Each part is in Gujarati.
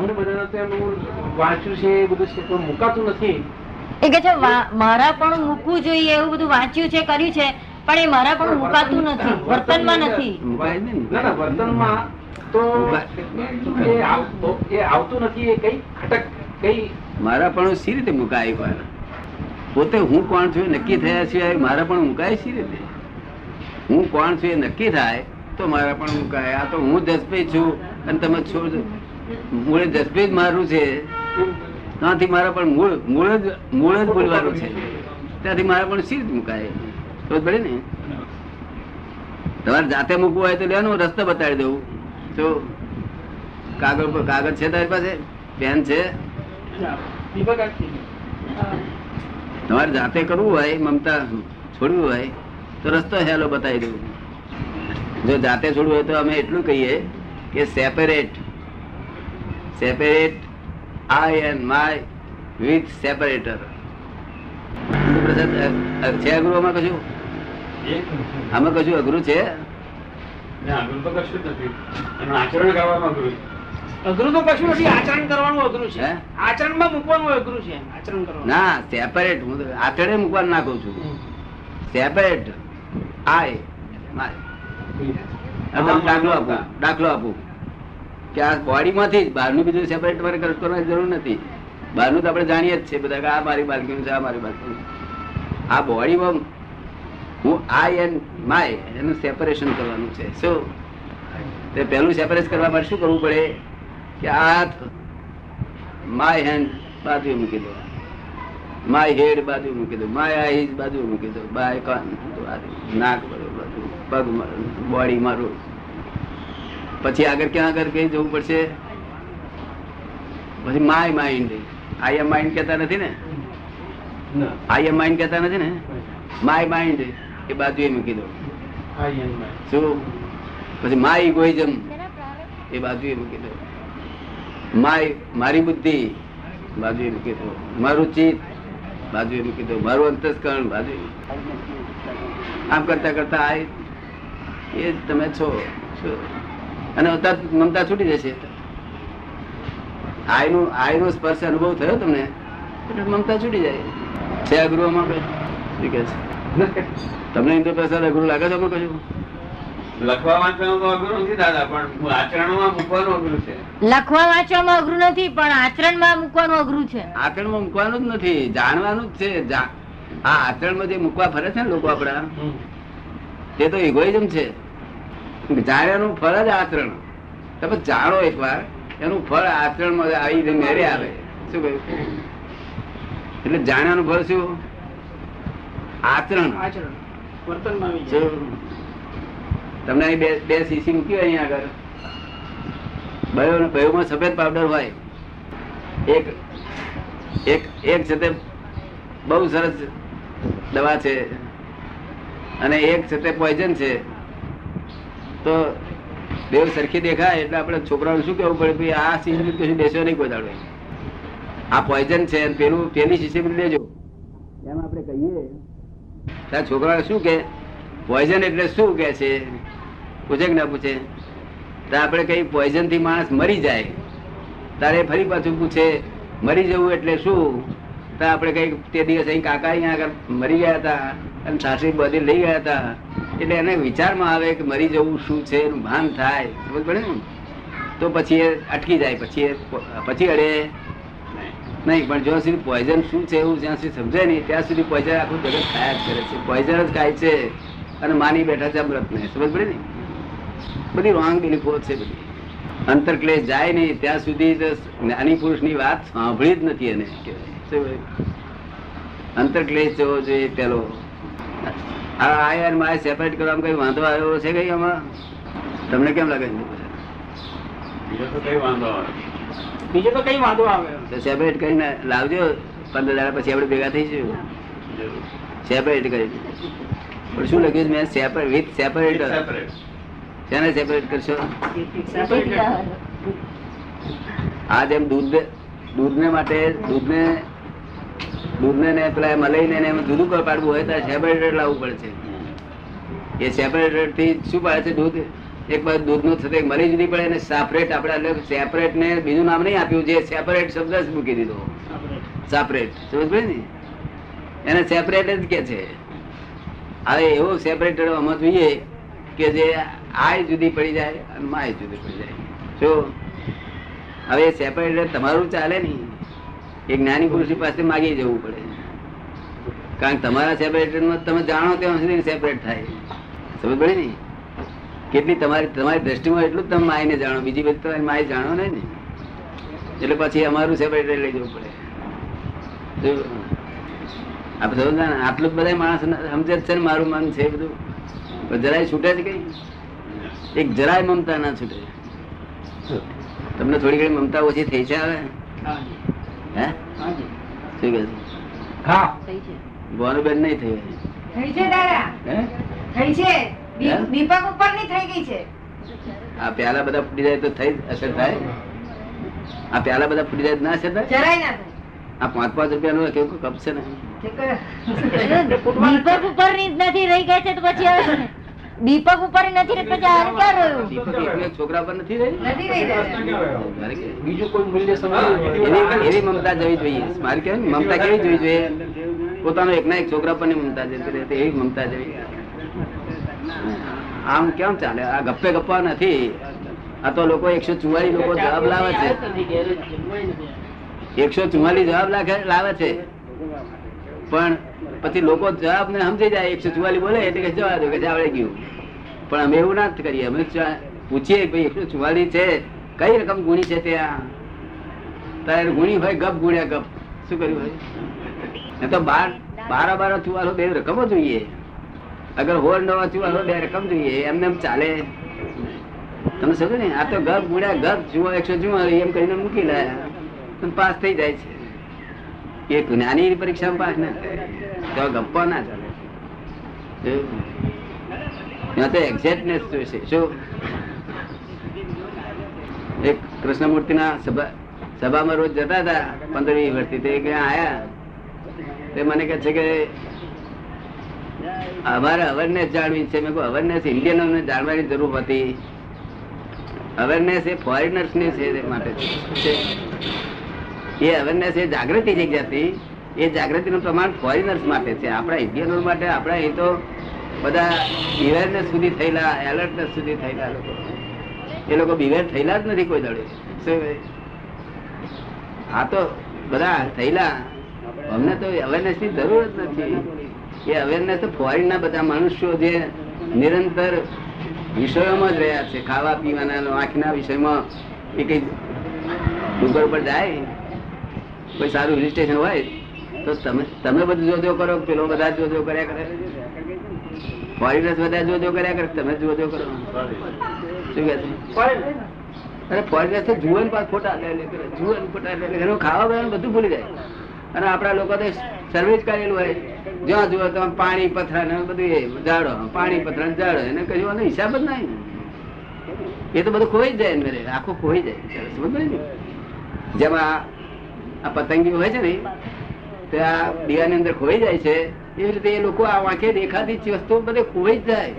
અમને બધાને તો એનું વાંચ્યું છે એ બધું છે પણ મુકાતું નથી. એ કે છે મારા પણ મૂકવું જોઈએ એવું બધું વાંચ્યું છે કર્યું છે પણ એ મારા પણ મુકાતું નથી વર્તનમાં નથી. ના ના વર્તનમાં તો એ આવતો એ આવતું નથી એ કઈ ખટક કઈ મારા પણ સી રીતે મુકાય પણ પોતે હું કોણ છું એ નક્કી થયા સિવાય મારા પણ મુકાય સી રીતે? હું કોણ છું એ નક્કી થાય તો મારા પણ મુકાય. આ તો હું જસભાઈ છું અને તમે છો મૂળે જસભાઈ જ મારું છે, ત્યાંથી મારા પણ મૂળ મૂળ જ મૂળ જ બોલવાનું છે. ત્યાંથી મારા પણ સીધ મુકાય. તો પડે ને. તમારે જાતે મૂકવું હોય તો લેવાનો, રસ્તો બતાવી દઉં. તો કાગળ પર કાગળ છે તારી પાસે? પેન છે? તમારે જાતે કરવું હોય, મમતા છોડવું હોય, તો રસ્તો હેલો બતાવી દઉં. જો જાતે છોડવું હોય તો અમે એટલું કહીએ કે separate separate I and my with separator છે અઘરુંમાં કશું? આમાં કશું અઘરું છે? અઘરું તો કશું જ નથી. આચરણ કરવામાં અઘરું અઘરું તો કશું નથી આચરણ કરવાનું અઘરું છે. આચરણમાં મૂકવાનું અઘરું છે આચરણ કરવાનું. ના સેપરેટ હું આચરણે મૂકવાનું ના કહું છું. સેપરેટ આઈ માય દાખલો આપું દાખલો આપું. કે આ બોડી માંથી જ બહારનું બીજું સેપરેટ વર્ક કરવાની જરૂર નથી. બહારનું તો આપણે જાણીએ જ છે બધા કે આ મારી બાલકીનું છે, આ મારી બાલકીનું આ બોડીમાં હું આઈ એન્ડ માય એનું સેપરેશન કરવાનું છે. શું? તે પહેલું સેપરેટ કરવા માટે શું કરવું પડે? કે આ માય હેન્ડ બાજુ મૂકી દો. માય હેડ બાજુ મૂકી દો. માય આઈઝ બાજુ મૂકી દો. બાય કાન નાક બાજુ પગ બોડી મારું. પછી આગળ ક્યાં આગળ કઈ જવું પડશે? પછી my mind I am mind કહેતા નથી ને? આઈ એમ માઇન્ડ કહેતા નથી ને? માય માઇન્ડ એ બાજુ મૂકી દો. શું? પછી માય ઇગોઇઝમ એ બાજુએ મૂકી દો. માય મારી બુદ્ધિ. બાજુએ મૂકી દો. મારું ચિત્ત. બાજુએ મૂકી દો. મારું અંતસ્કરણ. બાજુ આમ કરતા કરતા આ એ તમે છો? અને મમતા છૂટી જશે. આયનો આયનો સ્પર્શ અનુભવ થયો તમને? એટલે મમતા છૂટી જાય. છે અઘરુમાં કઈ શું કે છે? તમને ઇન્દ્ર પ્રસાદ અઘરું લાગે છે અમે કશું? લખવા વાંચવાનું અઘરું નથી દાદા પણ આચરણમાં મૂકવાનું અઘરું છે. લખવા વાંચવામાં અઘરું નથી પણ આચરણમાં મૂકવાનું અઘરું છે. આચરણમાં મૂકવાનું જ નથી જાણવાનું જ છે. આ આચરણમાં જે મૂકવા ફરે છે ને લોકો આપણા તે તો ઇગોઇઝમ છે. જાણ્યાનું ફળ જ આચરણ તમે જાણો એકવાર એનું ફળ આચરણમાં આવી મેરે આવે. શું કહ્યું? એટલે જાણ્યાનું ફળ શું? આચરણ. તમને અહીં બે બે સીસી મૂકી હોય અહીંયા આગળ. બયો બયોમાં સફેદ પાવડર હોય. એક એક એક છે તે બહુ સરસ દવા છે. અને એક છે તે પોઈઝન છે. તો દેવ સરખી દેખાય એટલે આપણે છોકરાઓને શું કહેવું પડે? ભાઈ આ સિસ્ટમ કશું બેસો નહીં કોઈ દાડો. આ પોઈઝન છે અને પેલું પેલી સિસ્ટમ લેજો. એમ આપણે કહીએ. ત્યાં છોકરાઓ શું કે? પોઈઝન એટલે શું કે છે? પૂછે કે ના પૂછે? તો આપણે કઈ પોઈઝનથી માણસ મરી જાય. તારે ફરી પાછું પૂછે મરી જવું એટલે શું? તો આપણે કઈ તે દિવસ અહીં કાકા અહીંયા આગળ મરી ગયા હતા અને સાસરી બધી લઈ ગયા હતા. એટલે એને વિચારમાં આવે કે મરી જવું શું છે, એનું ભાન થાય સમજ પડે ને? તો પછી એ અટકી જાય, પછી એ પછી અડે. નહીં, પણ જ્યાં સુધી પોઈઝન શું છે એવું જ્યાં સુધી સમજાય નહીં, ત્યાં સુધી પોઈઝન આખું જગત ખાયા જ કરે છે. પોઈઝન જ ખાય છે અને માની બેઠા છે અમૃત ને સમજ પડે ને? બધી રોંગ બિલીફો છે બધી. અંતરક્લેશ જાય નહીં, ત્યાં સુધી જ્ઞાની પુરુષની વાત સાંભળી જ નથી એને. શું કહ્યું? અંતરક્લેશ જવો જોઈએ, પેલો. આ આય અને માય સેપરેટ કરવામાં કઈ વાંધો આવ્યો છે કઈ આમાં? તમને કેમ લાગે બીજો તો કઈ વાંધો આવે. બીજો તો કઈ વાંધો આવે. સેપરેટ કરીને લાવજો પંદર દાડા પછી આપણે ભેગા થઈશું સેપરેટ કરી પણ શું લખ્યું છે મેં? Separate with separate Separate. શેને સેપરેટ કરશો? આ જેમ દૂધ દૂધને માટે દૂધને દૂધને ને પેલા મલાઈને એમ જુદું ઉપર પાડવું હોય તો સેપરેટર લાવવું પડે છે એ સેપરેટરથી શું પાડે છે દૂધ? એક બાજુ દૂધનું થતું એક મરી જુદી પડે અને સેપરેટ આપણે સેપરેટ ને બીજું નામ નહીં આપ્યું, જે સેપરેટ શબ્દ જ મૂકી દીધો. સેપરેટ સમજ ને? એને સેપરેટ જ કે છે. હવે એવો સેપરેટર અમે જોઈએ કે જે આય જુદી પડી જાય અને માય જુદી પડી જાય. જો હવે સેપરેટર તમારું ચાલે નહીં. એક જ્ઞાની પુરુષ પાસે માગી જવું પડે. કારણ કે તમારા સેપરેટર તમે જાણો ત્યાં સુધી સેપરેટ થાય. સમજ પડે ને? કેટલી તમારી તમારી દ્રષ્ટિમાં એટલું જ તમે માયને જાણો. બીજી બધી તમારી માય જાણો નહીં ને. એટલે પછી અમારું સેપરેટર લઈ જવું પડે. આપણે સમજ આટલું જ બધા માણસ સમજે છે ને મારું મન છે બધું. જરાય છૂટે છે કઈ. એક જરાય મમતા ના છૂટે. તમને થોડી ઘણી મમતા ઓછી થઈ છે હવે? હે? શું કહે હા. થઈ છે. બોનું નહીં થઈ થઈ છે દાદા. હે? થઈ છે. દીપક ઉપરની થઈ ગઈ છે. આ પ્યાલા બધા ફૂટી જાય તો થઈ અસર થાય? આ પ્યાલા બધા ફૂટી જાય તો ના અસર થાય? જરાય ના આ પાંચ પાંચ રૂપિયા નું કેવું કપ છે ને. દીપક ઉપરની નથી રહી ગઈ છે તો પછી દીપક ઉપર નથી રહ્યું? છોકરા પર નથી રહી બીજું કોઈ મૂલ્ય એવી મમતા જવી જોઈએ. મારે કેવું મમતા કેવી જોવી જોઈએ? પોતાનો એકના એક છોકરા પર મમતા જતી રહે એવી મમતા જવી આમ કેમ ચાલે? આ ગપ્પે ગપ્પા નથી. આ તો લોકો એકસો ચુવાળી લોકો જવાબ લાવે છે. એકસો ચુમ્માલીસ જવાબ લાવે છે. પણ પછી લોકો જવાબ ને સમજી જાય, એકસો ચુવાલી બોલે એટલે કે જવા દો, કે આવડે ગયું. પણ અમે એવું ના કરીએ. અમે પૂછીએ ભાઈ એકસો ચુમ્માલીસ છે, કઈ રકમ ગુણી છે ત્યાં તારે ગુણી હોય, ગપ ગુણ્યા ગપ. શું કર્યું હોય? તો બાર બારા બારા ચુવાલો બે રકમો જોઈએ. અગર હોર નવા ચુવાલો બે રકમ જોઈએ, એમને એમ ચાલે. તમે સમજો ને? આ તો ગપ ગુણ્યા ગપ જુઓ, એકસો જુઓ એમ કરીને મૂકી લાયા. પાસ થઈ જાય છે. એ જ્ઞાની પરીક્ષામાં પાસ ના તો ગપ્પો ના ચાલે. ત્યાં તો એક્ઝેક્ટનેસ જોઈશે શું? એક કૃષ્ણમૂર્તિના સભા, સભામાં રોજ જતા હતા પંદર વીસ વર્ષથી. તે ક્યાં આયા? તે મને કહે છે કે અમારે અવેરનેસ જાણવી છે. મેં અવેરનેસ ઇન્ડિયનોને જાણવાની જરૂર હતી. અવેરનેસ એ ફોરેનર્સની છે માટે. છે? એ અવેરનેસ, એ જાગૃતિ જે જતી એ જાગૃતિનું પ્રમાણ ફોરેનર્સ માટે છે. આપણા ઇન્ડિયનો માટે, આપણા અહીં તો બધા અવેરનેસ સુધી થયેલા એલર્ટનેસ સુધી થયેલા લોકો. એ લોકો બિવેર થયેલા જ નથી કોઈ દળે? આ તો બધા થયેલા. અમને તો અવેરનેસની જરૂર જ નથી. એ અવેરનેસ તો ફોરેન ના બધા મનુષ્યો જે નિરંતર વિષયોમાં જ રહ્યા છે. ખાવા પીવાના આંખના વિષયમાં એ કઈ ડુંગર પર જાય. કોઈ સારું હિલ સ્ટેશન હોય, તો તમે તમે બધું જોજો કરો, પેલો બધા જોજો કર્યા કરે. ફોરેનર્સ બધા જોજો કર્યા કરે, તમે જોજો કરો. શું કે અરે ફોરેનર્સ તો જુઓ ને પાછા ફોટા લે લે કરે જુઓ ને ફોટા એનું ખાવા પીવાનું બધું ભૂલી જાય. અને આપણા લોકો તો સર્વિસ કરેલું હોય. જ્યાં જુઓ તો પાણી પથરા ને બધું ઝાડો પાણી પથરા ને ઝાડો, એને કહ્યું એનો હિસાબ જ નહીં એ તો બધું ખોઈ જાય મેરે આખું ખોઈ જાય. સમજ ને? જેમાં આ પતંગી હોય છે ને, તે આ દીવાની અંદર ખોઈ જાય છે. એવી રીતે એ લોકો આ વાંકે દેખાતી વસ્તુ બધે ખોઈ જ જાય.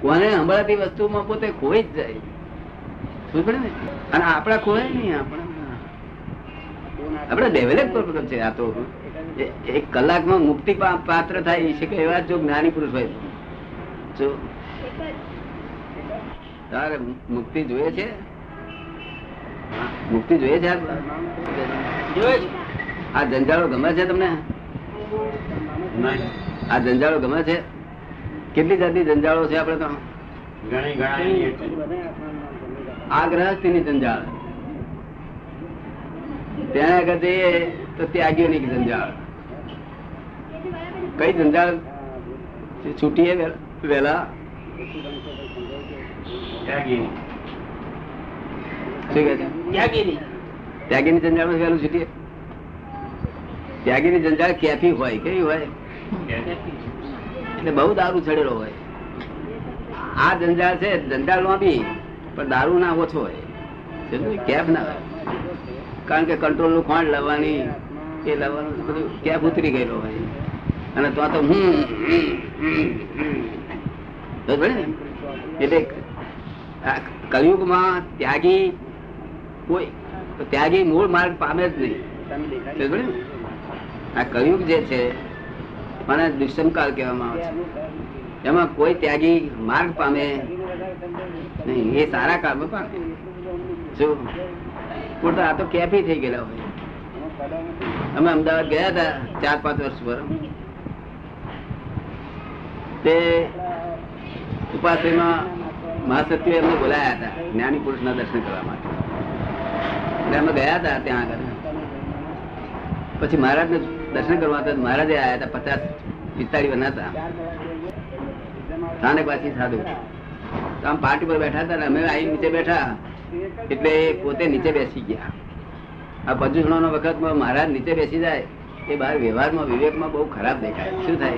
કોને સંભળાતી વસ્તુમાં પોતે ખોઈ જ જાય. શું પડે ને? અને આપણા ખોય નહીં, આપણા આપણે ડેવલપ કરવું છે. આ તો એક કલાકમાં મુક્તિ પાત્ર થાય છે કે એવા જો જ્ઞાની પુરુષ હોય. જો તારે મુક્તિ જોઈએ છે? મુક્તિ જોઈએ છે આ? આ જંજાળો ગમે છે તમને? આ જંજાળો ગમે છે? કેટલી જાતની જંજાળો છે આપણે તો? આ ગ્રહસ્થી ની ગ્રહસ્થીની જંજાળ. ત્યાં આગળ જઈએ તો ત્યાગીઓની જંજાળ. કઈ જંજાળ? છૂટીએ વેલા ત્યાગી શું છે? ત્યાગીની. જંજાળ વહેલું છૂટીએ ત્યાગીની જંજાળ કેફી હોય, કેવી હોય? એટલે બહુ દારૂ ચડેલો હોય. આ જંજાળ છે જંજાળ લાંબી પણ દારૂ ના ઓછો હોય. કેફ ના હોય. કારણ કે કંટ્રોલનું ખોંડ લાવવાની એ લાવવાનું કેફ ઉતરી ગયેલો હોય. અને તો તો હું? એટલે કલયુગમાં ત્યાગી કોઈ ત્યાગી મૂળ માર્ગ પામે જ નહીં. આ કયુગ જે છે મને દુષ્મકાળ કહેવામાં આવે છે. એમાં કોઈ ત્યાગી માર્ગ પામે નહીં. એ સારા કામ પામે જો પણ તો આ તો કેફી થઈ ગયેલા હોય. અમે અમદાવાદ ગયા હતા ચાર પાંચ વર્ષ પર. તે ઉપાશ્રયમાં મહાસત્ય એમને બોલાયા હતા જ્ઞાની પુરુષના દર્શન કરવા માટે. અમે ગયા હતા ત્યાં આગળ. પછી મહારાજ ને દર્શન કરવા હતા મહારાજે આવ્યા હતા પચાસ પિસ્તાળીસ વર્ષના હતા. વાસી સાધુ. આમ પાર્ટી પર બેઠા હતા ને અમે આવી નીચે બેઠા. એટલે પોતે નીચે બેસી ગયા. આ પજુષણો નો વખત મહારાજ નીચે બેસી જાય, એ બહાર વ્યવહારમાં, વિવેકમાં બહુ ખરાબ દેખાય. શું થાય?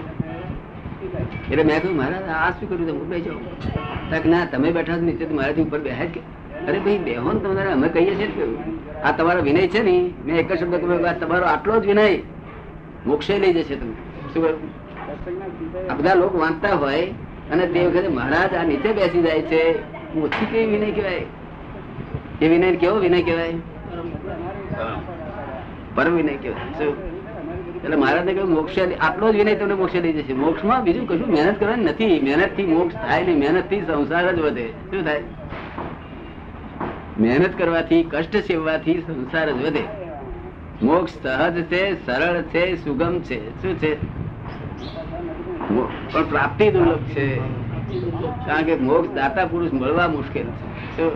એટલે મેં કહ્યું મહારાજ, આ શું કર્યું તમે? બેસો તક ના, તમે બેઠા છો નીચે મારાથી ઉપર બેહે કે. અરે, ભાઈ, બેહો ને તમારે, અમે કહીએ છીએ આ તમારો વિનય છે ને, મેં એક શબ્દ કહ્યું તમારો આટલો જ વિનય. મોક્ષે લઈ જશે તમે શું આ બધા લોકો વાંચતા હોય અને તે વખતે મહારાજ આ નીચે બેસી જાય છે. ઓછી કેવી વિનય કહેવાય? એ વિનય કેવો વિનય કહેવાય? પરમ વિનય કહેવાય. શું? એટલે મહારાજને કહ્યું, મોક્ષ આટલો જ વિનય તમને મોક્ષે લઈ જશે. મોક્ષમાં બીજું કશું મહેનત કરવાની નથી. મહેનતથી મોક્ષ થાય નહીં મહેનતથી સંસાર જ વધે. શું થાય? મહેનત કરવાથી, કષ્ટ સેવવાથી સંસાર જ વધે. મોક્ષ સહજ છે, સરળ છે, સુગમ છે. શું છે? પણ પ્રાપ્તિ દુર્લભ છે. કારણ કે મોક્ષ દાતા પુરુષ મળવા મુશ્કેલ છે.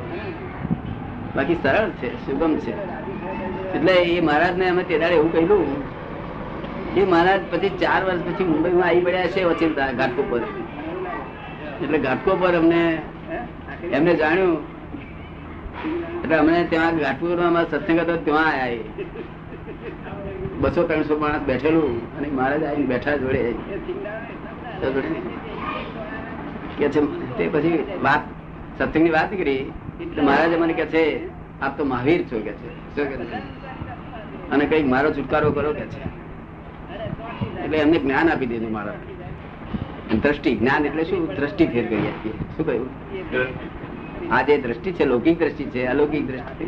બાકી સરળ છે, સુગમ છે. એટલે એ મહારાજ ને અમે તે દાડે એવું કહ્યું એ મહારાજ પછી ચાર વર્ષ પછી મુંબઈમાં આવી પડ્યા છે વચ્ચે ઘાટકો પર. એટલે ઘાટકો પર અમને એમને જાણ્યું એટલે અમને ત્યાં ઘાટકોમાં સત્સંગ હતો, ત્યાં આવ્યા બસો ત્રણસો માણસ બેઠેલું અને મહારાજ આવીને બેઠા જોડે. કે છે, તે પછી વાત, સત્સંગની વાત કરી મહારાજ મને કે છે, આપ તો મહાવીર છો, કે છે. શું કે અને કંઈક મારો છુટકારો કરો, કે છે. એટલે એમને જ્ઞાન આપી દીધું મારા. દ્રષ્ટિ, જ્ઞાન એટલે શું? દ્રષ્ટિ ફેર કરી આપીએ. શું કહ્યું? આ જે દ્રષ્ટિ છે, લૌકિક દ્રષ્ટિ છે, અલૌકિક દ્રષ્ટિ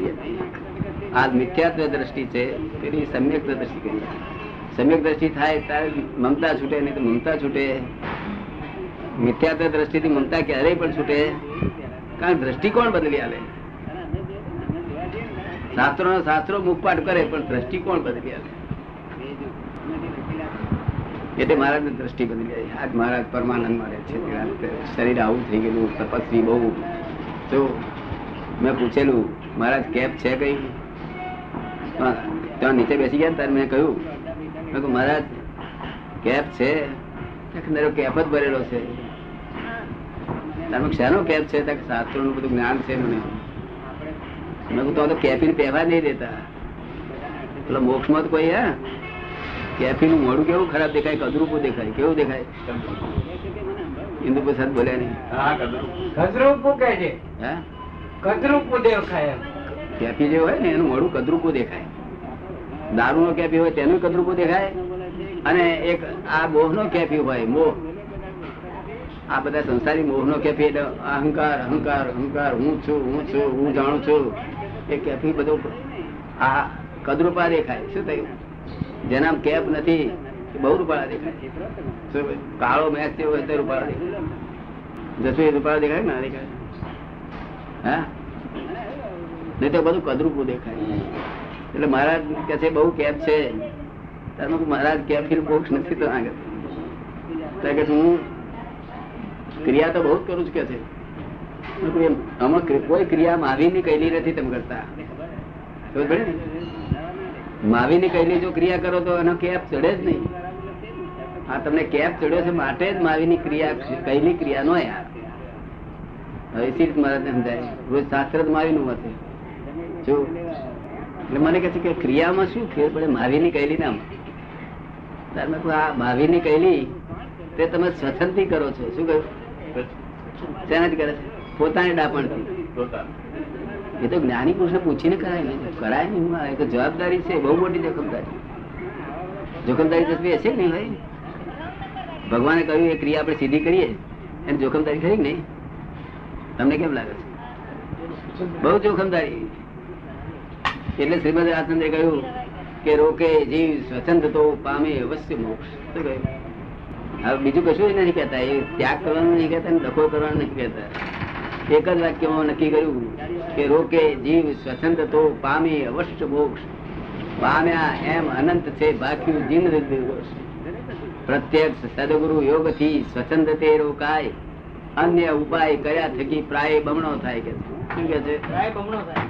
આ મિથ્યાત્વ દ્રષ્ટિ છે, તેની સમ્યક દ્રષ્ટિ કરી સમ્યક દ્રષ્ટિ થાય ત્યારે મમતા છૂટે, નહીં તો મમતા છૂટે. મિથ્યાત્વ દ્રષ્ટિથી મમતા ક્યારેય પણ છૂટે. કારણ દ્રષ્ટિકોણ દ્રષ્ટિ કોણ બદલી આવે. શાસ્ત્રો શાસ્ત્રો મુખપાઠ કરે, પણ દ્રષ્ટિ કોણ બદલી આવે. એટલે મહારાજ દ્રષ્ટિ બદલી આવી. આજ મહારાજ પરમાનંદ મારે છે. શરીર આવું થઈ ગયેલું, તપસ્વી બહુ. તો મેં પૂછેલું મહારાજ કેપ છે કઈ? ત્યાં નીચે બેસી ગયા ને ત્યારે મેં કહ્યું મેં કહ્યું મહારાજ કેપ છે. કેપ જ ભરેલો છે. તારું શાનો કેપ છે? તો કે શાસ્ત્રોનું બધું જ્ઞાન છે મને. મેં કહું તો તો કેપીને પહેવા નહીં દેતા. એટલે મોક્ષમાં તો કોઈ હા કેફી નું મોડું કેવું ખરાબ દેખાય કદરૂપું દેખાય કેવું દેખાય? હિન્દુ પ્રસાદ બોલ્યા નહીં. કદરૂપું કહે છે. હા? કદરૂપું દેખાય. કેફી જે હોય ને એનું મોઢું કદરૂપું દેખાય. દારૂ નો કેફી હોય તેનું કદરૂપું દેખાય અને એક આ મોહ નો કેપી હોય મોહ. આ બધા સંસારી મોહ નો કેફી એટલે અહંકાર અહંકાર અહંકાર હું છું હું છું હું જાણું છું. એ કેફી બધું આ કદરૂપા દેખાય. શું થયું? જેના કેપ નથી બહુ રૂપાળા દેખાય. કાળો મેચ હોય તો રૂપાળા દેખાય. જશો એ રૂપાળા દેખાય ના દેખાય? હા? તો બધું કદરૂપું દેખાય. એટલે મહારાજ કે છે, બહુ કેપ છે. તારું મહારાજથી મોક્ષ નથી તો આગળ. કે હું ક્રિયા તો બહુ જ કરું છું કે છે. આમાં કોઈ ક્રિયા મહાવીરની કહેલી નથી તમે કરતા. માવી ની? કહેલી જો ક્રિયા કરો તો એનો કેપ ચડે જ નહીં. આ તમને કેપ ચડ્યો છે, માટે જ માવીની ક્રિયા કહેલી ક્રિયા નો યાર. હવે એસી રીતે મહારાજને સમજાય રોજ શાસ્ત્ર જ માવીનું મત જો એટલે મને કહે છે કે ક્રિયામાં શું ફેર પડે? મહાવીરની કહેલી નામ. ત્યારે મેં કહ્યું, આ મહાવીરની કહેલી તે તમે સ્વતંત્રી કરો છો. શું કહ્યું? શેનાથી કરે છે? પોતાની ડાપણથી. એ તો જ્ઞાની પુરુષને પૂછીને કરાય ને. કરાય નહીં એ તો જવાબદારી છે. બહુ મોટી જોખમદારી. જોખમદારી તસવી હશે નહીં ભાઈ ભગવાને કહ્યું એ ક્રિયા આપણે સીધી કરીએ. એમ જોખમદારી ખરી નહીં? તમને કેમ લાગે છે? બહુ જોખમદારી. એટલે શ્રીમદ રાજચંદ્રે કહ્યું કે રોકે જીવ સ્વતંત્ર તો પામે અવશ્ય મોક્ષ. હવે બીજું કશું નથી કહેતા. એ ત્યાગ કરવાનું નથી કહેતા ને ડખો કરવાનું નથી કહેતા. એક જ વાક્યમાં નક્કી કર્યું કે રોકે જીવ સ્વચંદ તો પામે અવશ્ય મોક્ષ. પામ્યા એમ અનંત છે બાકી જીન પ્રત્યક્ષ સદગુરુ યોગથી સ્વતંત્ર તે રોકાય. અન્ય ઉપાય કર્યા થકી પ્રાય બમણો થાય કે શું? કે છે? પ્રાય બમણો થાય.